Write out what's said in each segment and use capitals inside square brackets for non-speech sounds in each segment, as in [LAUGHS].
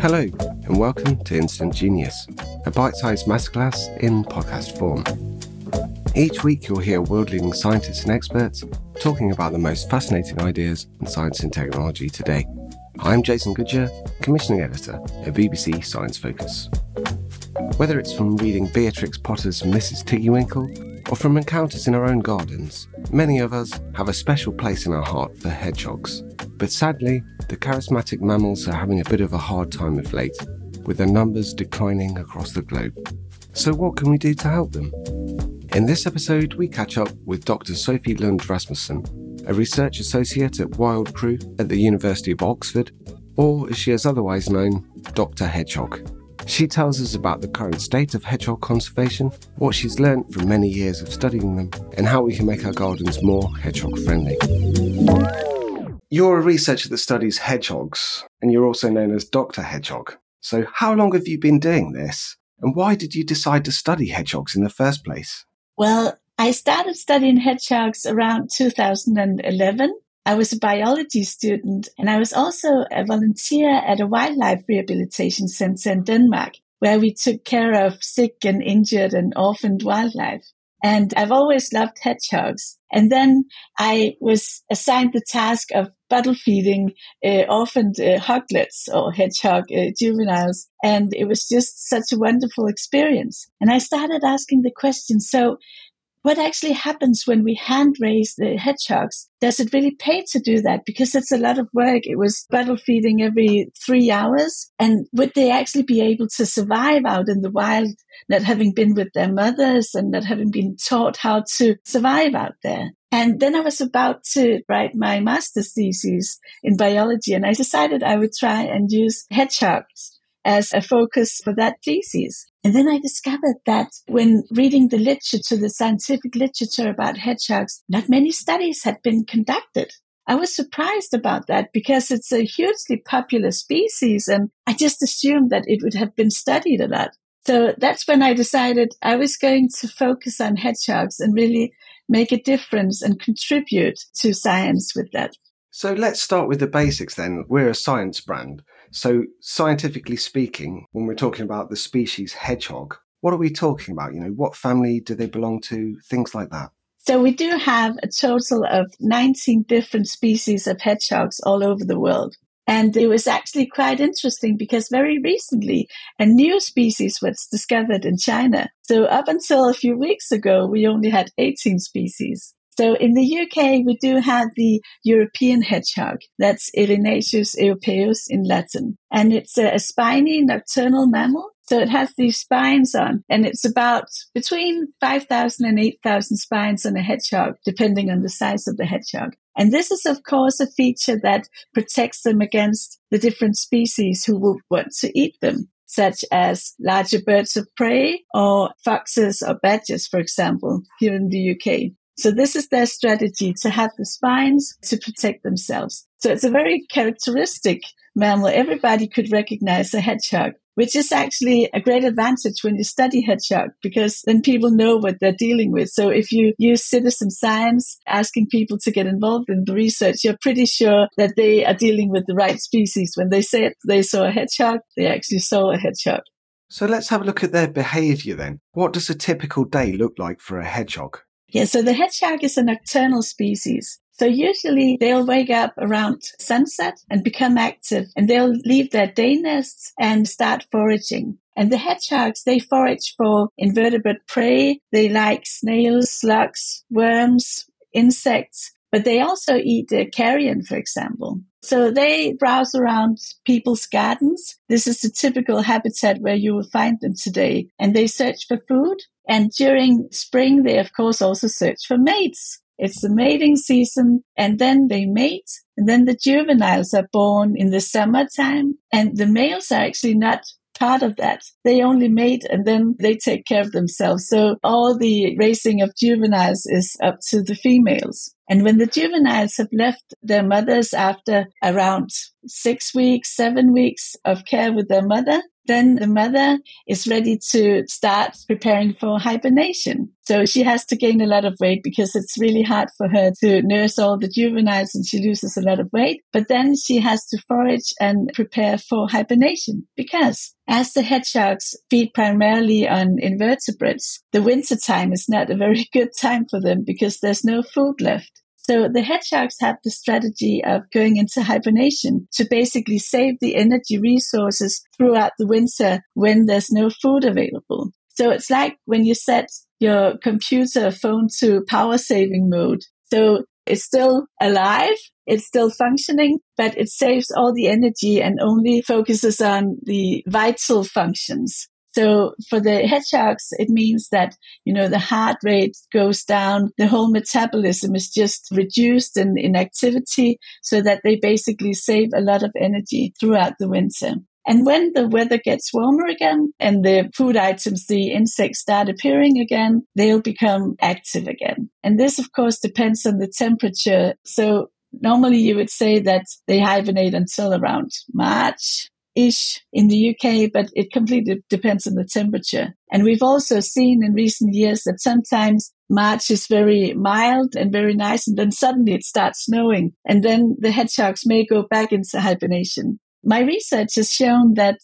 Hello, and welcome to Instant Genius, a bite sized masterclass in podcast form. Each week, you'll hear world leading scientists and experts talking about the most fascinating ideas in science and technology today. I'm Jason Goodyer, Commissioning Editor at BBC Science Focus. Whether it's from reading Beatrix Potter's Mrs. Tiggy-Winkle or from encounters in our own gardens, many of us have a special place in our heart for hedgehogs. But sadly, the charismatic mammals are having a bit of a hard time of late, with their numbers declining across the globe. So, what can we do to help them? In this episode, we catch up with Dr. Sophie Lund Rasmussen, a research associate at WildCRU at the University of Oxford, or as she is otherwise known, Dr. Hedgehog. She tells us about the current state of hedgehog conservation, what she's learned from many years of studying them, and how we can make our gardens more hedgehog friendly. You're a researcher that studies hedgehogs, and you're also known as Dr. Hedgehog. So, how long have you been doing this? And why did you decide to study hedgehogs in the first place? Well, I started studying hedgehogs around 2011. I was a biology student and I was also a volunteer at a wildlife rehabilitation center in Denmark where we took care of sick and injured and orphaned wildlife. And I've always loved hedgehogs. And then I was assigned the task of bottle feeding uh, orphaned uh, hoglets or hedgehog uh, juveniles. And it was just such a wonderful experience. And I started asking the question, so what actually happens when we hand raise the hedgehogs? Does it really pay to do that? Because it's a lot of work. It was bottle feeding every three hours. And would they actually be able to survive out in the wild, not having been with their mothers and not having been taught how to survive out there? And then I was about to write my master's thesis in biology, and I decided I would try and use hedgehogs as a focus for that thesis. And then I discovered that when reading the literature, the scientific literature about hedgehogs, not many studies had been conducted. I was surprised about that because it's a hugely popular species and I just assumed that it would have been studied a lot. So that's when I decided I was going to focus on hedgehogs and really make a difference and contribute to science with that. So let's start with the basics then. We're a science brand. So, scientifically speaking, when we're talking about the species hedgehog, what are we talking about? You know, what family do they belong to? Things like that. So, we do have a total of 19 different species of hedgehogs all over the world. And it was actually quite interesting because very recently a new species was discovered in China. So up until a few weeks ago, we only had 18 species. So in the UK, we do have the European hedgehog. That's Erinaceus europaeus in Latin. And it's a, spiny nocturnal mammal. So it has these spines on, and it's about between 5,000 and 8,000 spines on a hedgehog, depending on the size of the hedgehog. And this is, of course, a feature that protects them against the different species who will want to eat them, such as larger birds of prey or foxes or badgers, for example, here in the UK. So this is their strategy to have the spines to protect themselves. So it's a very characteristic mammal. Everybody could recognize a hedgehog, which is actually a great advantage when you study hedgehog because then people know what they're dealing with. So if you use citizen science, asking people to get involved in the research, you're pretty sure that they are dealing with the right species. When they say they saw a hedgehog, they actually saw a hedgehog. So let's have a look at their behavior then. What does a typical day look like for a hedgehog? Yeah, so the hedgehog is a nocturnal species. So usually they'll wake up around sunset and become active and they'll leave their day nests and start foraging. And the hedgehogs, they forage for invertebrate prey. They like snails, slugs, worms, insects, but they also eat uh, carrion, for example. So they browse around people's gardens. This is the typical habitat where you will find them today. And they search for food and during spring, they of course also search for mates. It's the mating season and then they mate and then the juveniles are born in the summertime and the males are actually not part of that. They only mate and then they take care of themselves. So all the raising of juveniles is up to the females. And when the juveniles have left their mothers after around six weeks, seven weeks of care with their mother, then the mother is ready to start preparing for hibernation. So she has to gain a lot of weight because it's really hard for her to nurse all the juveniles and she loses a lot of weight. But then she has to forage and prepare for hibernation because as the hedgehogs feed primarily on invertebrates, the winter time is not a very [LAUGHS] good time for them because there's no food left. So the hedgehogs have the strategy of going into hibernation to basically save the energy resources throughout the winter when there's no food available. So it's like when you set your computer phone to power saving mode. So it's still alive. It's still functioning, but it saves all the energy and only focuses on the vital functions. So for the hedgehogs, it means that, you know, the heart rate goes down. The whole metabolism is just reduced in, in activity so that they basically save a lot of energy throughout the winter. And when the weather gets warmer again and the food items, the insects start appearing again, they'll become active again. And this, of course, depends on the temperature. So normally you would say that they hibernate until around March, ish in the UK, but it completely depends on the temperature. And we've also seen in recent years that sometimes March is very mild and very nice, and then suddenly it starts snowing, and then the hedgehogs may go back into hibernation. My research has shown that,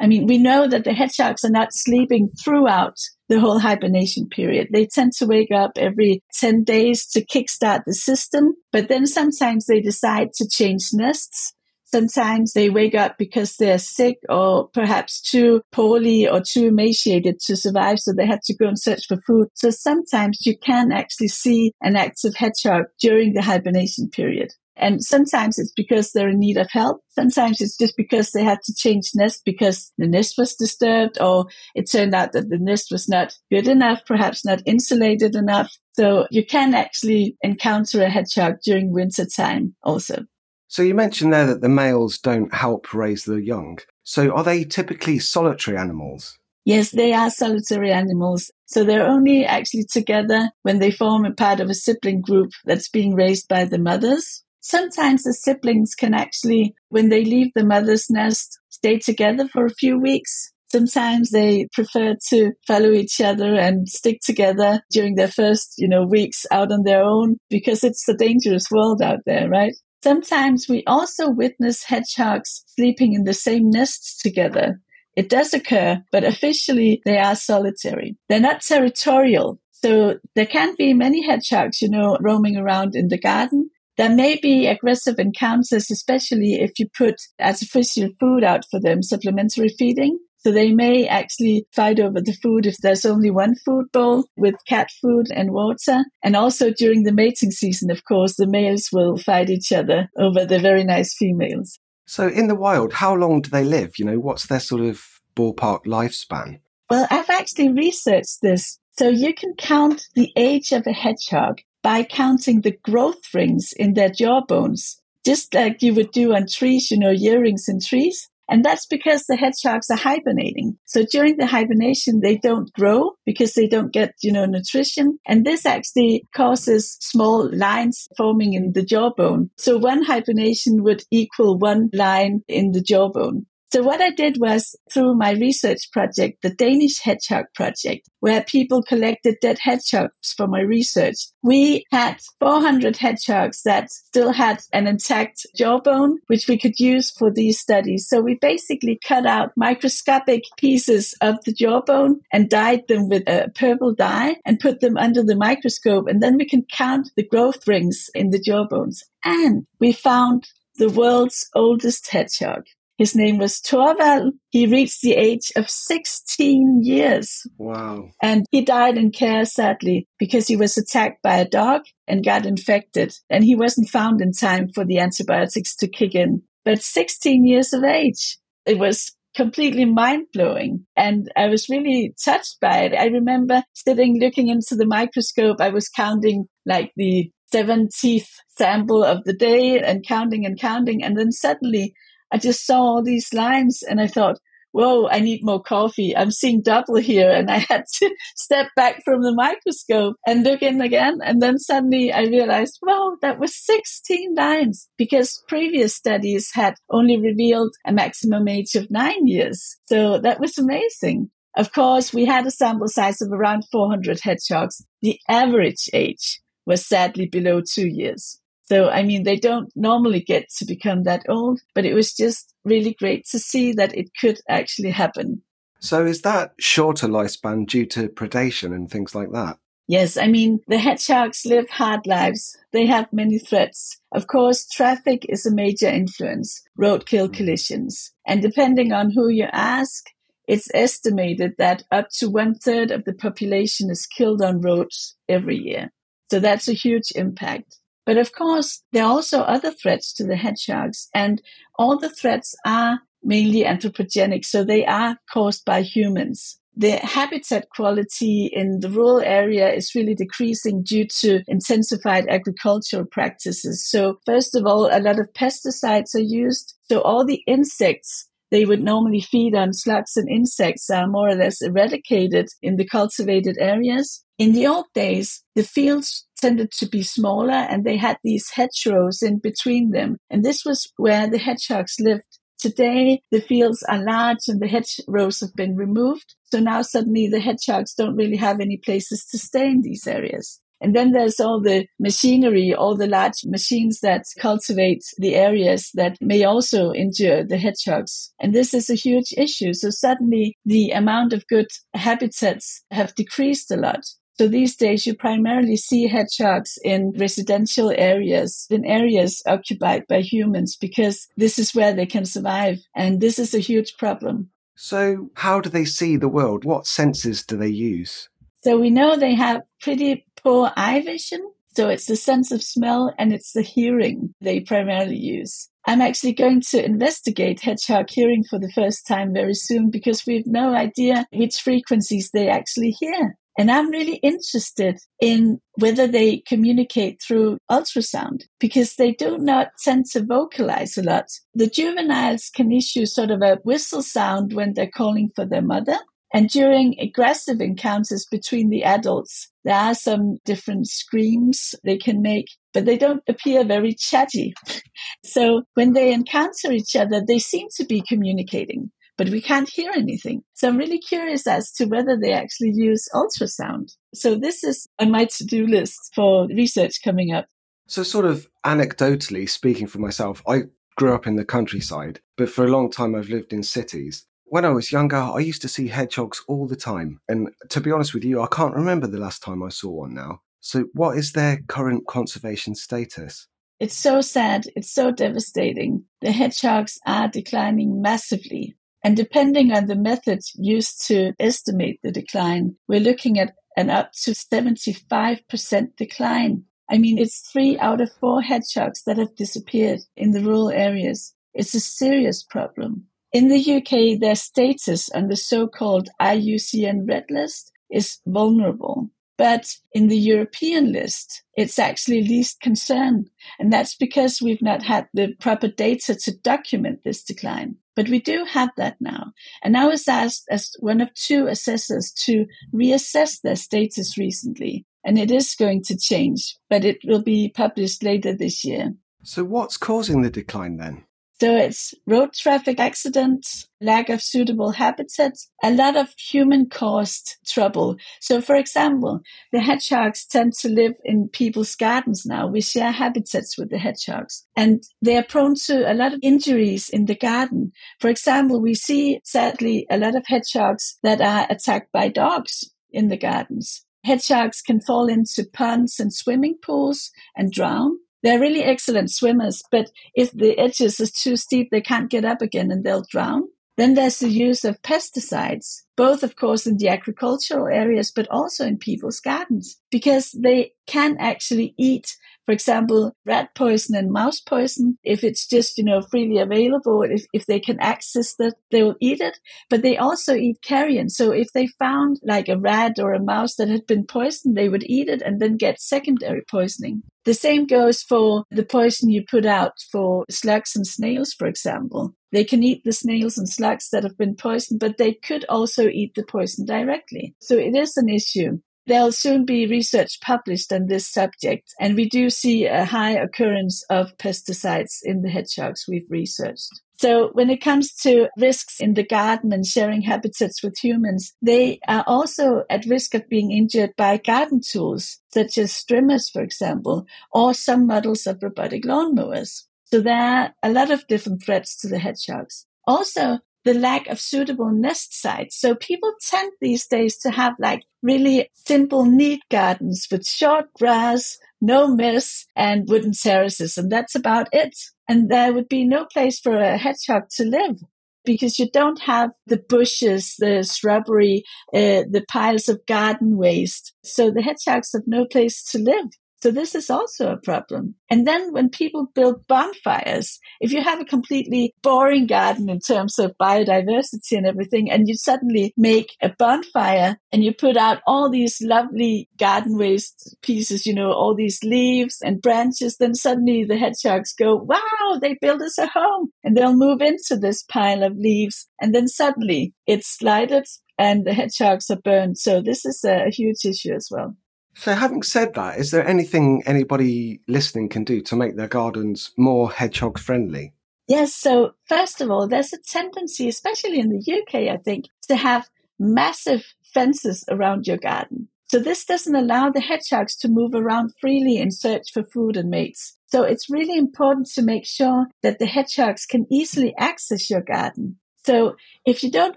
I mean, we know that the hedgehogs are not sleeping throughout the whole hibernation period. They tend to wake up every 10 days to kickstart the system, but then sometimes they decide to change nests Sometimes they wake up because they're sick or perhaps too poorly or too emaciated to survive. So they have to go and search for food. So sometimes you can actually see an active hedgehog during the hibernation period. And sometimes it's because they're in need of help. Sometimes it's just because they had to change nest because the nest was disturbed or it turned out that the nest was not good enough, perhaps not insulated enough. So you can actually encounter a hedgehog during winter time also. So you mentioned there that the males don't help raise the young. So are they typically solitary animals? Yes, they are solitary animals. So they're only actually together when they form a part of a sibling group that's being raised by the mothers. Sometimes the siblings can actually, when they leave the mother's nest, stay together for a few weeks. Sometimes they prefer to follow each other and stick together during their first, you know, weeks out on their own because it's a dangerous world out there, right? Sometimes we also witness hedgehogs sleeping in the same nests together. It does occur, but officially they are solitary. They're not territorial. So there can be many hedgehogs, you know, roaming around in the garden. There may be aggressive encounters, especially if you put artificial food out for them, supplementary feeding. So they may actually fight over the food if there's only one food bowl with cat food and water. And also during the mating season, of course, the males will fight each other over the very nice females. So in the wild, how long do they live? You know, what's their sort of ballpark lifespan? Well, I've actually researched this. So you can count the age of a hedgehog by counting the growth rings in their jaw bones, just like you would do on trees, you know, year rings in trees. And that's because the hedgehogs are hibernating. So during the hibernation, they don't grow because they don't get, you know, nutrition. And this actually causes small lines forming in the jawbone. So one hibernation would equal one line in the jawbone. So what I did was through my research project, the Danish Hedgehog Project, where people collected dead hedgehogs for my research. We had 400 hedgehogs that still had an intact jawbone, which we could use for these studies. So we basically cut out microscopic pieces of the jawbone and dyed them with a purple dye and put them under the microscope. And then we can count the growth rings in the jawbones. And we found the world's oldest hedgehog. His name was Torvald. He reached the age of 16 years. Wow. And he died in care, sadly, because he was attacked by a dog and got infected. And he wasn't found in time for the antibiotics to kick in. But 16 years of age. It was completely mind blowing. And I was really touched by it. I remember sitting looking into the microscope. I was counting like the 17th sample of the day and counting and counting. And then suddenly I just saw all these lines and I thought, whoa, I need more coffee. I'm seeing double here. And I [LAUGHS] had to step back from the microscope and look in again. And then suddenly I realized, wow, that was 16 lines because previous studies had only revealed a maximum age of nine years. So that was amazing. Of course, we had a sample size of around 400 hedgehogs. The average age was sadly below two years. So, I mean, they don't normally get to become that old, but it was just really great to see that it could actually happen. So, is that shorter lifespan due to predation and things like that? Yes, I mean, the hedgehogs live hard lives. They have many threats. Of course, traffic is a major influence, roadkill mm. collisions. And depending on who you ask, it's estimated that up to one third of the population is killed on roads every year. So that's a huge impact. But of course, there are also other threats to the hedgehogs, and all the threats are mainly anthropogenic, so they are caused by humans. The habitat quality in the rural area is really decreasing due to intensified agricultural practices. So, first of all, a lot of pesticides are used. So, all the insects they would normally feed on slugs and insects are more or less eradicated in the cultivated areas. In the old days, the fields tended to be smaller and they had these hedgerows in between them. And this was where the hedgehogs lived. Today, the fields are large and the hedgerows have been removed. So now suddenly the hedgehogs don't really have any places to stay in these areas. And then there's all the machinery, all the large machines that cultivate the areas that may also injure the hedgehogs. And this is a huge issue. So suddenly the amount of good habitats have decreased a lot. So these days you primarily see hedgehogs in residential areas, in areas occupied by humans, because this is where they can survive. And this is a huge problem. So how do they see the world? What senses do they use? So we know they have pretty poor eye vision. So it's the sense of smell and it's the hearing they primarily use. I'm actually going to investigate hedgehog hearing for the first time very soon because we have no idea which frequencies they actually hear. And I'm really interested in whether they communicate through ultrasound because they do not tend to vocalize a lot. The juveniles can issue sort of a whistle sound when they're calling for their mother. And during aggressive encounters between the adults, there are some different screams they can make, but they don't appear very chatty. [LAUGHS] so when they encounter each other, they seem to be communicating, but we can't hear anything. So I'm really curious as to whether they actually use ultrasound. So this is on my to-do list for research coming up. So sort of anecdotally speaking for myself, I grew up in the countryside, but for a long time I've lived in cities when I was younger, I used to see hedgehogs all the time. And to be honest with you, I can't remember the last time I saw one now. So, what is their current conservation status? It's so sad. It's so devastating. The hedgehogs are declining massively. And depending on the method used to estimate the decline, we're looking at an up to 75% decline. I mean, it's three out of four hedgehogs that have disappeared in the rural areas. It's a serious problem. In the UK, their status on the so-called IUCN Red List is vulnerable. But in the European list, it's actually least concern. And that's because we've not had the proper data to document this decline. But we do have that now. And I was asked as one of two assessors to reassess their status recently. And it is going to change, but it will be published later this year. So what's causing the decline then? So it's road traffic accidents, lack of suitable habitats, a lot of human caused trouble. So for example, the hedgehogs tend to live in people's gardens now. We share habitats with the hedgehogs and they are prone to a lot of injuries in the garden. For example, we see sadly a lot of hedgehogs that are attacked by dogs in the gardens. Hedgehogs can fall into ponds and swimming pools and drown. They're really excellent swimmers, but if the edges is too steep, they can't get up again and they'll drown. Then there's the use of pesticides, both of course in the agricultural areas, but also in people's gardens, because they can actually eat for example, rat poison and mouse poison. If it's just, you know, freely available, if, if they can access that, they will eat it. But they also eat carrion. So if they found like a rat or a mouse that had been poisoned, they would eat it and then get secondary poisoning. The same goes for the poison you put out for slugs and snails, for example. They can eat the snails and slugs that have been poisoned, but they could also eat the poison directly. So it is an issue. There'll soon be research published on this subject, and we do see a high occurrence of pesticides in the hedgehogs we've researched. So when it comes to risks in the garden and sharing habitats with humans, they are also at risk of being injured by garden tools, such as trimmers, for example, or some models of robotic lawnmowers. So there are a lot of different threats to the hedgehogs. Also, the lack of suitable nest sites. So people tend these days to have like really simple, neat gardens with short grass, no mess and wooden terraces. And that's about it. And there would be no place for a hedgehog to live because you don't have the bushes, the shrubbery, uh, the piles of garden waste. So the hedgehogs have no place to live. So this is also a problem. And then when people build bonfires, if you have a completely boring garden in terms of biodiversity and everything, and you suddenly make a bonfire and you put out all these lovely garden waste pieces, you know, all these leaves and branches, then suddenly the hedgehogs go, wow, they built us a home and they'll move into this pile of leaves. And then suddenly it's lighted and the hedgehogs are burned. So this is a huge issue as well. So, having said that, is there anything anybody listening can do to make their gardens more hedgehog friendly? Yes. So, first of all, there's a tendency, especially in the UK, I think, to have massive fences around your garden. So, this doesn't allow the hedgehogs to move around freely in search for food and mates. So, it's really important to make sure that the hedgehogs can easily access your garden. So if you don't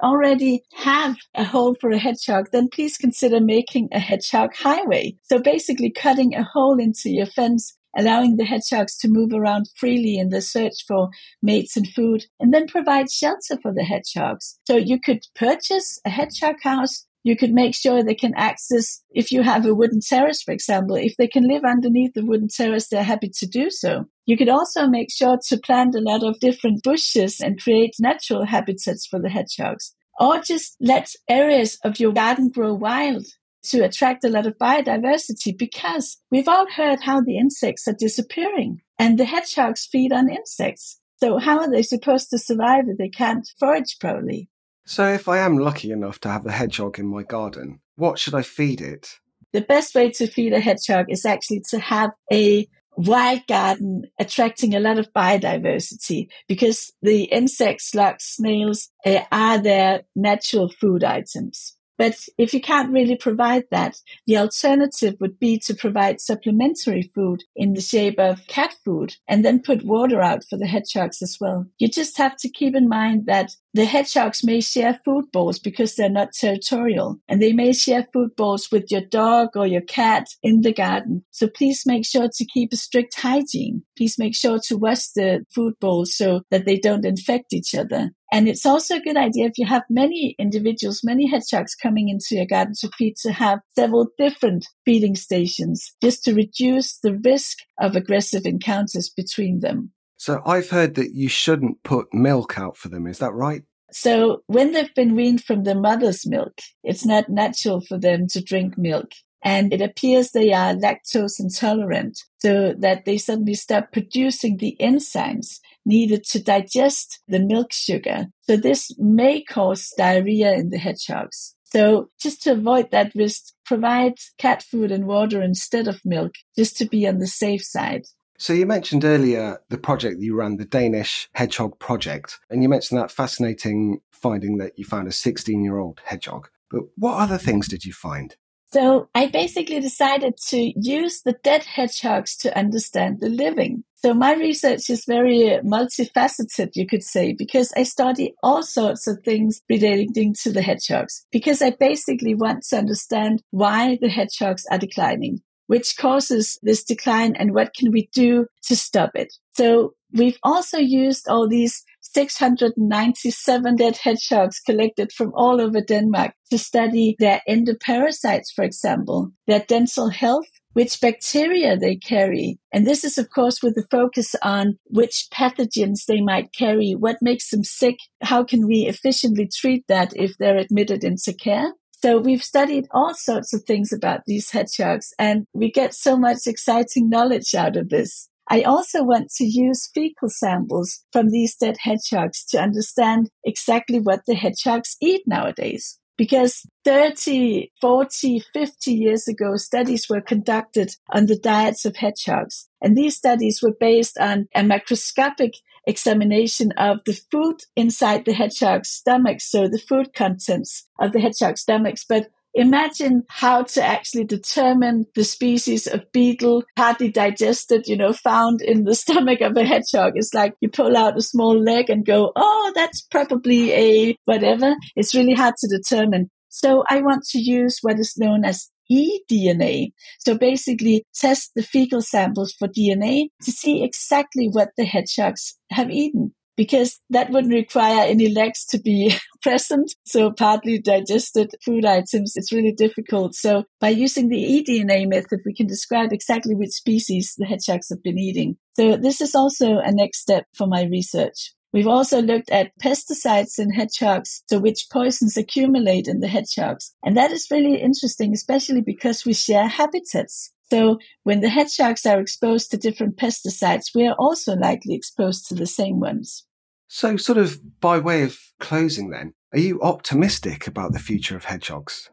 already have a hole for a hedgehog, then please consider making a hedgehog highway. So basically cutting a hole into your fence, allowing the hedgehogs to move around freely in the search for mates and food, and then provide shelter for the hedgehogs. So you could purchase a hedgehog house you could make sure they can access, if you have a wooden terrace, for example, if they can live underneath the wooden terrace, they're happy to do so. You could also make sure to plant a lot of different bushes and create natural habitats for the hedgehogs. Or just let areas of your garden grow wild to attract a lot of biodiversity because we've all heard how the insects are disappearing and the hedgehogs feed on insects. So how are they supposed to survive if they can't forage properly? So, if I am lucky enough to have a hedgehog in my garden, what should I feed it? The best way to feed a hedgehog is actually to have a wild garden attracting a lot of biodiversity because the insects, slugs, snails uh, are their natural food items. But if you can't really provide that, the alternative would be to provide supplementary food in the shape of cat food and then put water out for the hedgehogs as well. You just have to keep in mind that the hedgehogs may share food bowls because they're not territorial and they may share food bowls with your dog or your cat in the garden. So please make sure to keep a strict hygiene. Please make sure to wash the food bowls so that they don't infect each other. And it's also a good idea if you have many individuals, many hedgehogs coming into your garden to feed, to have several different feeding stations just to reduce the risk of aggressive encounters between them. So I've heard that you shouldn't put milk out for them. Is that right? So when they've been weaned from their mother's milk, it's not natural for them to drink milk. And it appears they are lactose intolerant, so that they suddenly stop producing the enzymes needed to digest the milk sugar. So this may cause diarrhea in the hedgehogs. So just to avoid that risk, provide cat food and water instead of milk, just to be on the safe side. So you mentioned earlier the project that you ran, the Danish Hedgehog Project, and you mentioned that fascinating finding that you found a 16 year old hedgehog. But what other things did you find? So I basically decided to use the dead hedgehogs to understand the living. So my research is very uh, multifaceted, you could say, because I study all sorts of things relating to the hedgehogs, because I basically want to understand why the hedgehogs are declining, which causes this decline and what can we do to stop it. So we've also used all these 697 dead hedgehogs collected from all over Denmark to study their endoparasites, for example, their dental health, which bacteria they carry. And this is, of course, with the focus on which pathogens they might carry, what makes them sick, how can we efficiently treat that if they're admitted into care. So we've studied all sorts of things about these hedgehogs and we get so much exciting knowledge out of this. I also want to use fecal samples from these dead hedgehogs to understand exactly what the hedgehogs eat nowadays. Because 30, 40, 50 years ago, studies were conducted on the diets of hedgehogs. And these studies were based on a macroscopic examination of the food inside the hedgehog's stomach, so the food contents of the hedgehog stomachs, but imagine how to actually determine the species of beetle hardly digested, you know, found in the [LAUGHS] stomach of a hedgehog. It's like you pull out a small leg and go, oh, that's probably a whatever. It's really hard to determine. So I want to use what is known as eDNA. So basically test the fecal samples for DNA to see exactly what the hedgehogs have eaten because that wouldn't require any legs to be [LAUGHS] present. So partly digested food items, it's really difficult. So by using the eDNA method, we can describe exactly which species the hedgehogs have been eating. So this is also a next step for my research. We've also looked at pesticides in hedgehogs, so which poisons accumulate in the hedgehogs. And that is really interesting, especially because we share habitats. So when the hedgehogs are exposed to different pesticides, we are also likely exposed to the same ones. So, sort of by way of closing, then, are you optimistic about the future of hedgehogs?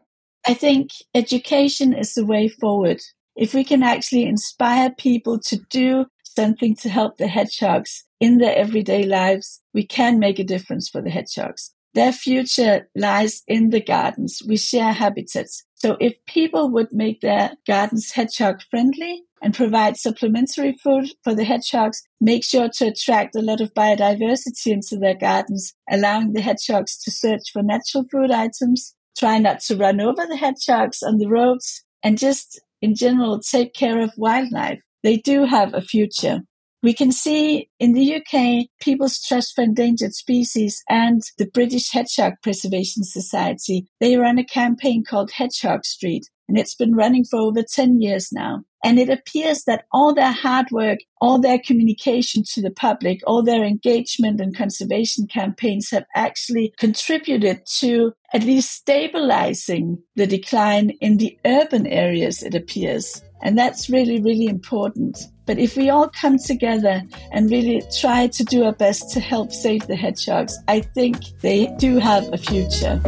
I think education is the way forward. If we can actually inspire people to do something to help the hedgehogs in their everyday lives, we can make a difference for the hedgehogs. Their future lies in the gardens. We share habitats. So if people would make their gardens hedgehog friendly and provide supplementary food for the hedgehogs, make sure to attract a lot of biodiversity into their gardens, allowing the hedgehogs to search for natural food items, try not to run over the hedgehogs on the roads, and just in general take care of wildlife they do have a future. We can see in the UK, People's Trust for Endangered Species and the British Hedgehog Preservation Society, they run a campaign called Hedgehog Street, and it's been running for over 10 years now. And it appears that all their hard work, all their communication to the public, all their engagement and conservation campaigns have actually contributed to at least stabilizing the decline in the urban areas, it appears. And that's really, really important. But if we all come together and really try to do our best to help save the hedgehogs, I think they do have a future.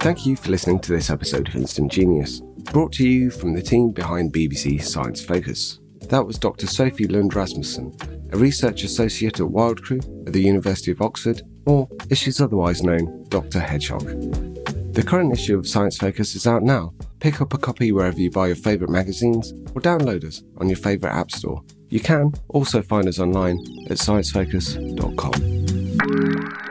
Thank you for listening to this episode of Instant Genius, brought to you from the team behind BBC Science Focus. That was Dr. Sophie Lund Rasmussen, a research associate at WildCRU at the University of Oxford, or as she's otherwise known, Dr. Hedgehog. The current issue of Science Focus is out now Pick up a copy wherever you buy your favourite magazines or download us on your favourite app store. You can also find us online at sciencefocus.com.